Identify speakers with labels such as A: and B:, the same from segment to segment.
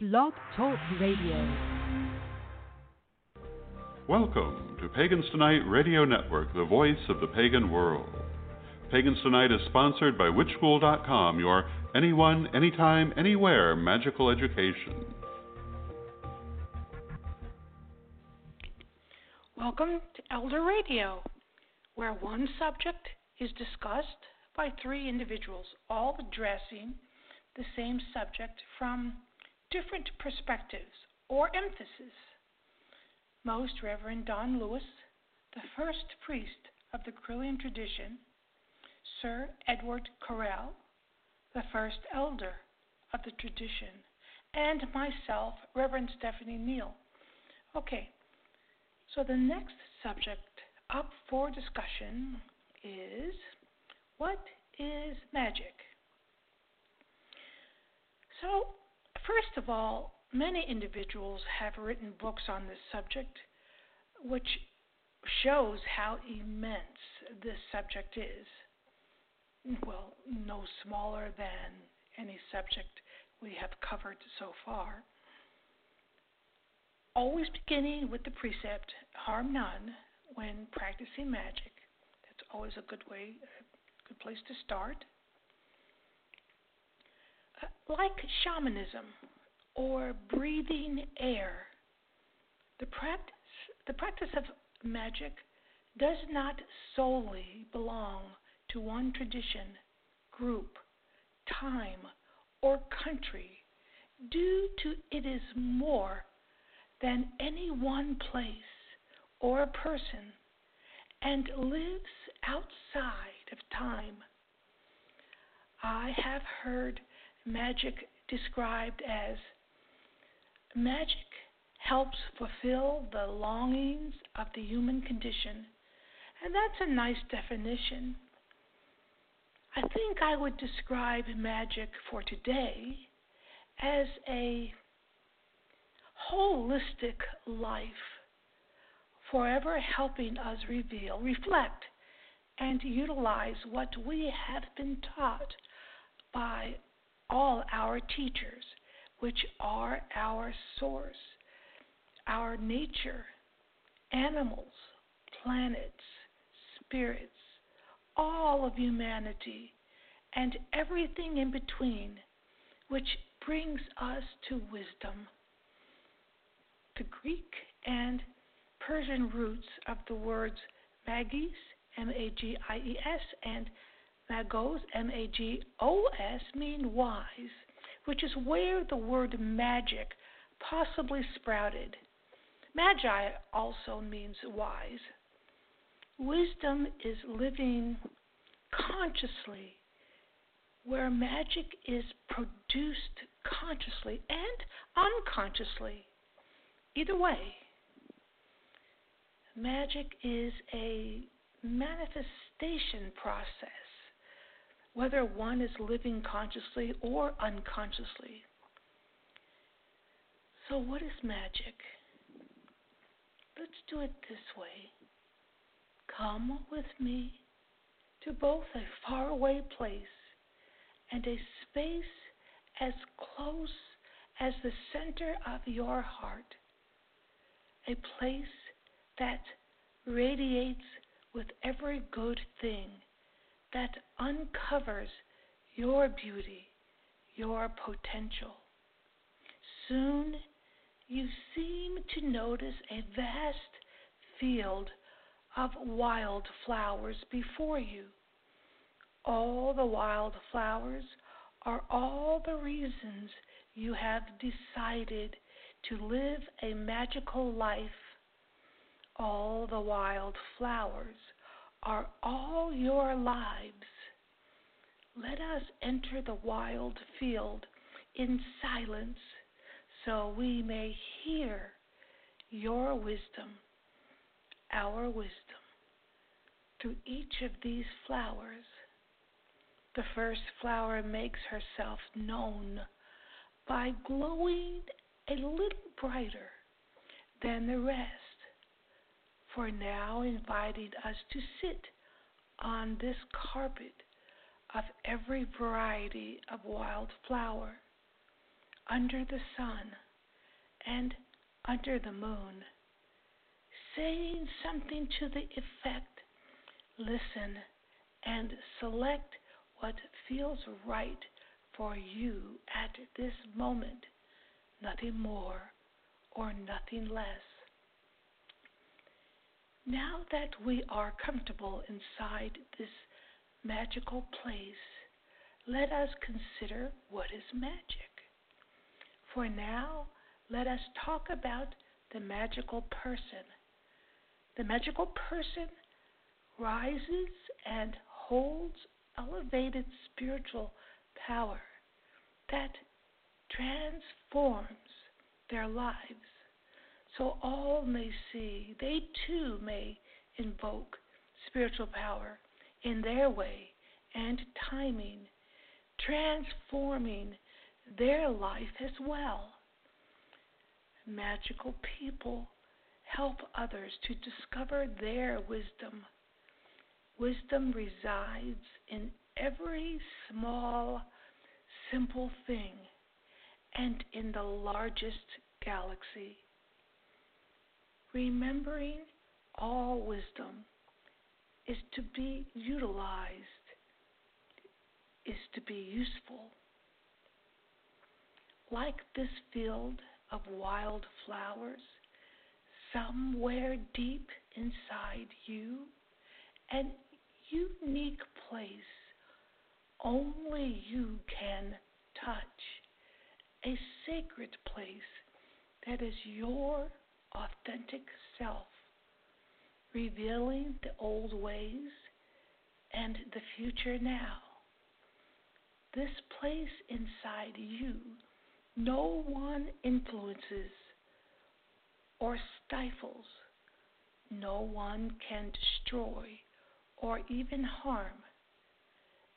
A: Blog Talk Radio.
B: Welcome to Pagans Tonight Radio Network, the voice of the pagan world. Pagans Tonight is sponsored by WitchSchool.com, your anyone, anytime, anywhere magical education.
C: Welcome to Elder Radio, where one subject is discussed by three individuals, all addressing the same subject from different perspectives or emphasis. Most Reverend Don Lewis, the first priest of the Correllian tradition, Sir Edward Carroll, the first elder of the tradition, and myself, Reverend Stephanie Neal. Okay, so the next subject up for discussion is what is magic? So, first of all, many individuals have written books on this subject, which shows how immense this subject is. Well, no smaller than any subject we have covered so far. Always beginning with the precept, harm none when practicing magic. That's always a good way, a good place to start. Like shamanism or breathing air, the practice, the practice of magic does not solely belong to one tradition, group, time, or country, due to it is more than any one place or person and lives outside of time. I have heard magic described as magic helps fulfill the longings of the human condition, and that's a nice definition. I think I would describe magic for today as a holistic life, forever helping us reveal, reflect, and utilize what we have been taught by all our teachers, which are our source, our nature, animals, planets, spirits, all of humanity, and everything in between, which brings us to wisdom. The Greek and Persian roots of the words magis, M A G I E S, and magos, M A G O S, mean wise, which is where the word magic possibly sprouted. Magi also means wise. Wisdom is living consciously, where magic is produced consciously and unconsciously. Either way, magic is a manifestation process, whether one is living consciously or unconsciously. So, what is magic? Let's do it this way. Come with me to both a faraway place and a space as close as the center of your heart, a place that radiates with every good thing, that uncovers your beauty, your potential. Soon you seem to notice a vast field of wild flowers before you. All the wild flowers are all the reasons you have decided to live a magical life. All the wild flowers are all your lives. Let us enter the wild field in silence so we may hear your wisdom, our wisdom, through each of these flowers. The first flower makes herself known by glowing a little brighter than the rest, for now inviting us to sit on this carpet of every variety of wild flower under the sun and under the moon, saying something to the effect listen and select what feels right for you at this moment, nothing more or nothing less. Now that we are comfortable inside this magical place, let us consider what is magic. For now, let us talk about the magical person. The magical person rises and holds elevated spiritual power that transforms their lives so all may see, they too may invoke spiritual power in their way and timing, transforming their life as well. Magical people help others to discover their wisdom. Wisdom resides in every small, simple thing and in the largest galaxy. Remembering all wisdom is to be utilized, is to be useful. Like this field of wild flowers, somewhere deep inside you, an unique place only you can touch, a sacred place that is your authentic self, revealing the old ways and the future now. This place inside you, no one influences or stifles. No one can destroy or even harm.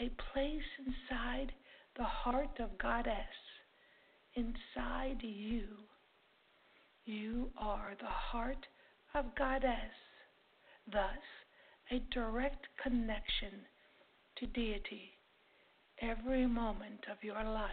C: A place inside the heart of Goddess, inside you you are the heart of Goddess, thus, a direct connection to deity every moment of your life.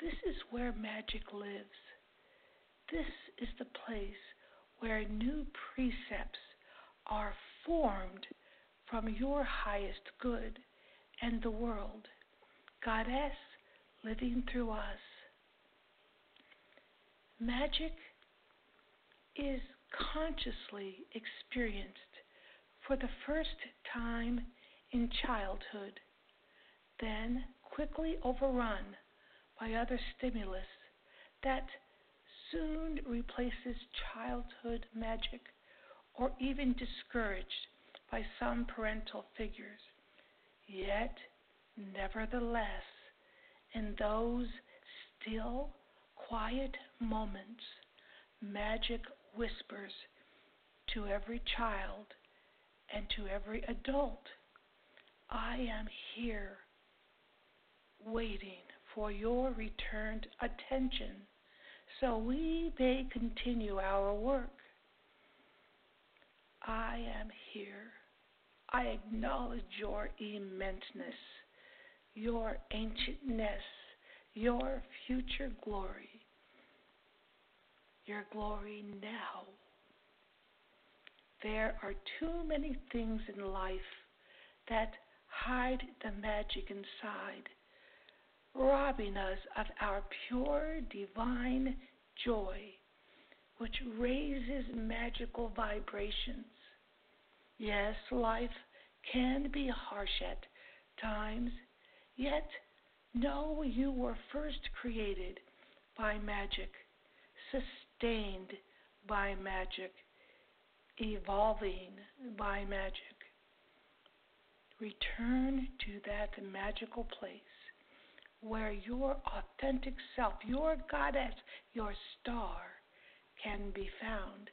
C: This is where magic lives. This is the place where new precepts are formed from your highest good and the world, Goddess living through us. Magic is consciously experienced for the first time in childhood, then quickly overrun by other stimulus that soon replaces childhood magic or even discouraged by some parental figures. Yet, nevertheless, in those still quiet moments, magic whispers to every child and to every adult I am here waiting for your returned attention so we may continue our work. I am here. I acknowledge your immenseness, your ancientness, your future glory, your glory now. There are too many things in life that hide the magic inside, robbing us of our pure divine joy, which raises magical vibrations. Yes, life can be harsh at times, yet know you were first created by magic, sustained by magic, evolving by magic. Return to that magical place where your authentic self, your goddess, your star can be found.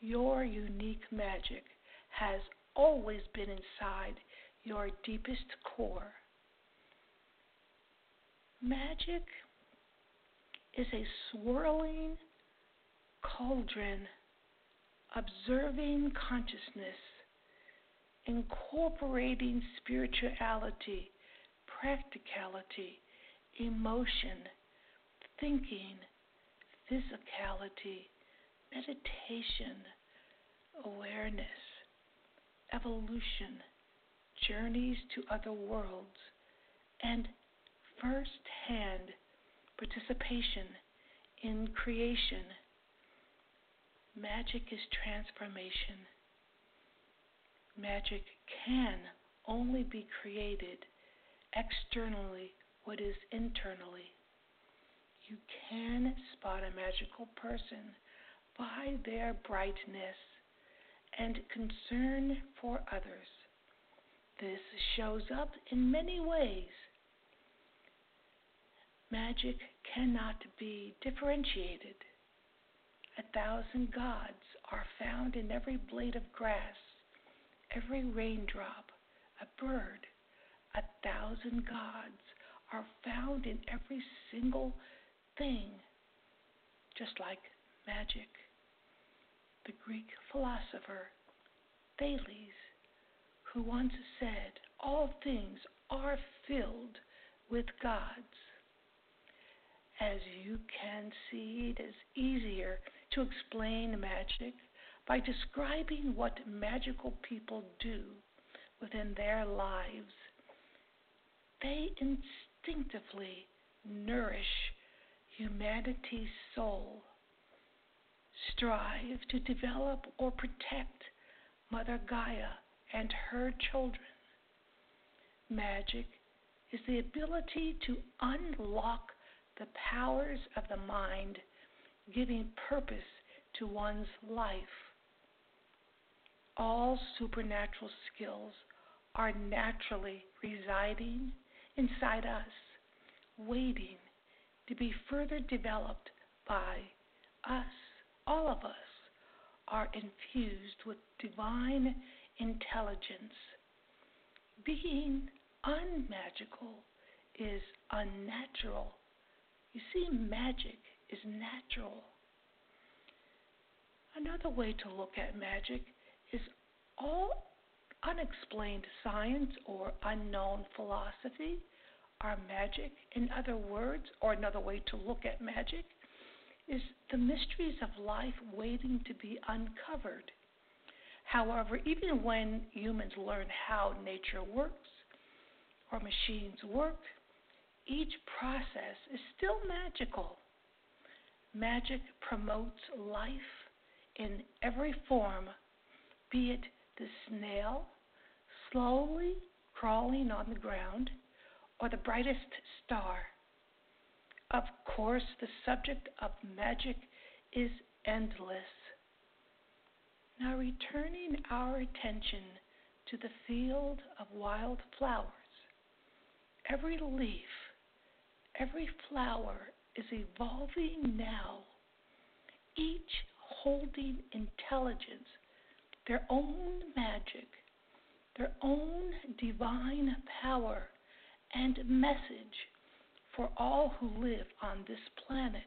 C: Your unique magic has always been inside your deepest core. Magic is a swirling cauldron observing consciousness, incorporating spirituality, practicality emotion, thinking, physicality, meditation, awareness, evolution, journeys to other worlds, and first hand participation in creation. Magic is transformation. Magic can only be created externally what is internally. You can spot a magical person by their brightness and concern for others. This shows up in many ways. Magic cannot be differentiated. A thousand gods are found in every blade of grass, every raindrop, a bird. A thousand gods are found in every single thing, just like magic. The Greek philosopher Thales, who once said, All things are filled with gods. As you can see, it is easier to explain magic by describing what magical people do within their lives. They instinctively nourish humanity's soul, strive to develop or protect Mother Gaia and her children. Magic is the ability to unlock the powers of the mind, giving purpose to one's life. All supernatural skills are naturally residing inside us, waiting to be further developed by us. All of us are infused with divine intelligence. Being unmagical is unnatural. You see, magic is natural. Another way to look at magic is all unexplained science or unknown philosophy are magic. In other words, or another way to look at magic, is the mysteries of life waiting to be uncovered. However, even when humans learn how nature works or machines work, each process is still magical. Magic promotes life in every form, be it the snail slowly crawling on the ground or the brightest star. Of course, the subject of magic is endless. Now, returning our attention to the field of wild flowers, every leaf, every flower is evolving now, each holding intelligence, their own magic, their own divine power and message for all who live on this planet,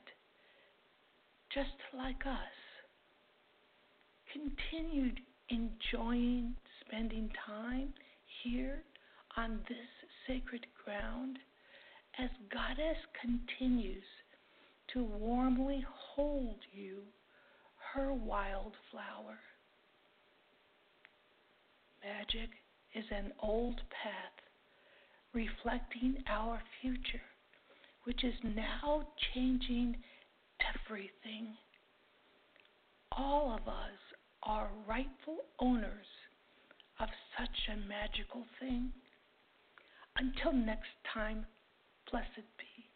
C: just like us. Continued enjoying spending time here on this sacred ground as Goddess continues to warmly hold you, her wildflower. Magic is an old path reflecting our future, which is now changing everything. All of us are rightful owners of such a magical thing. Until next time, blessed be.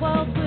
D: world.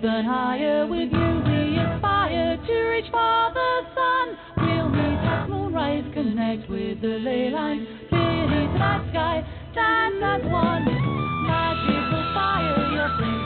D: burn higher with you. We aspire to reach for the sun. We'll meet at moonrise, connect with the ley line. Beneath that sky, dance as one. Magical fire, your flame.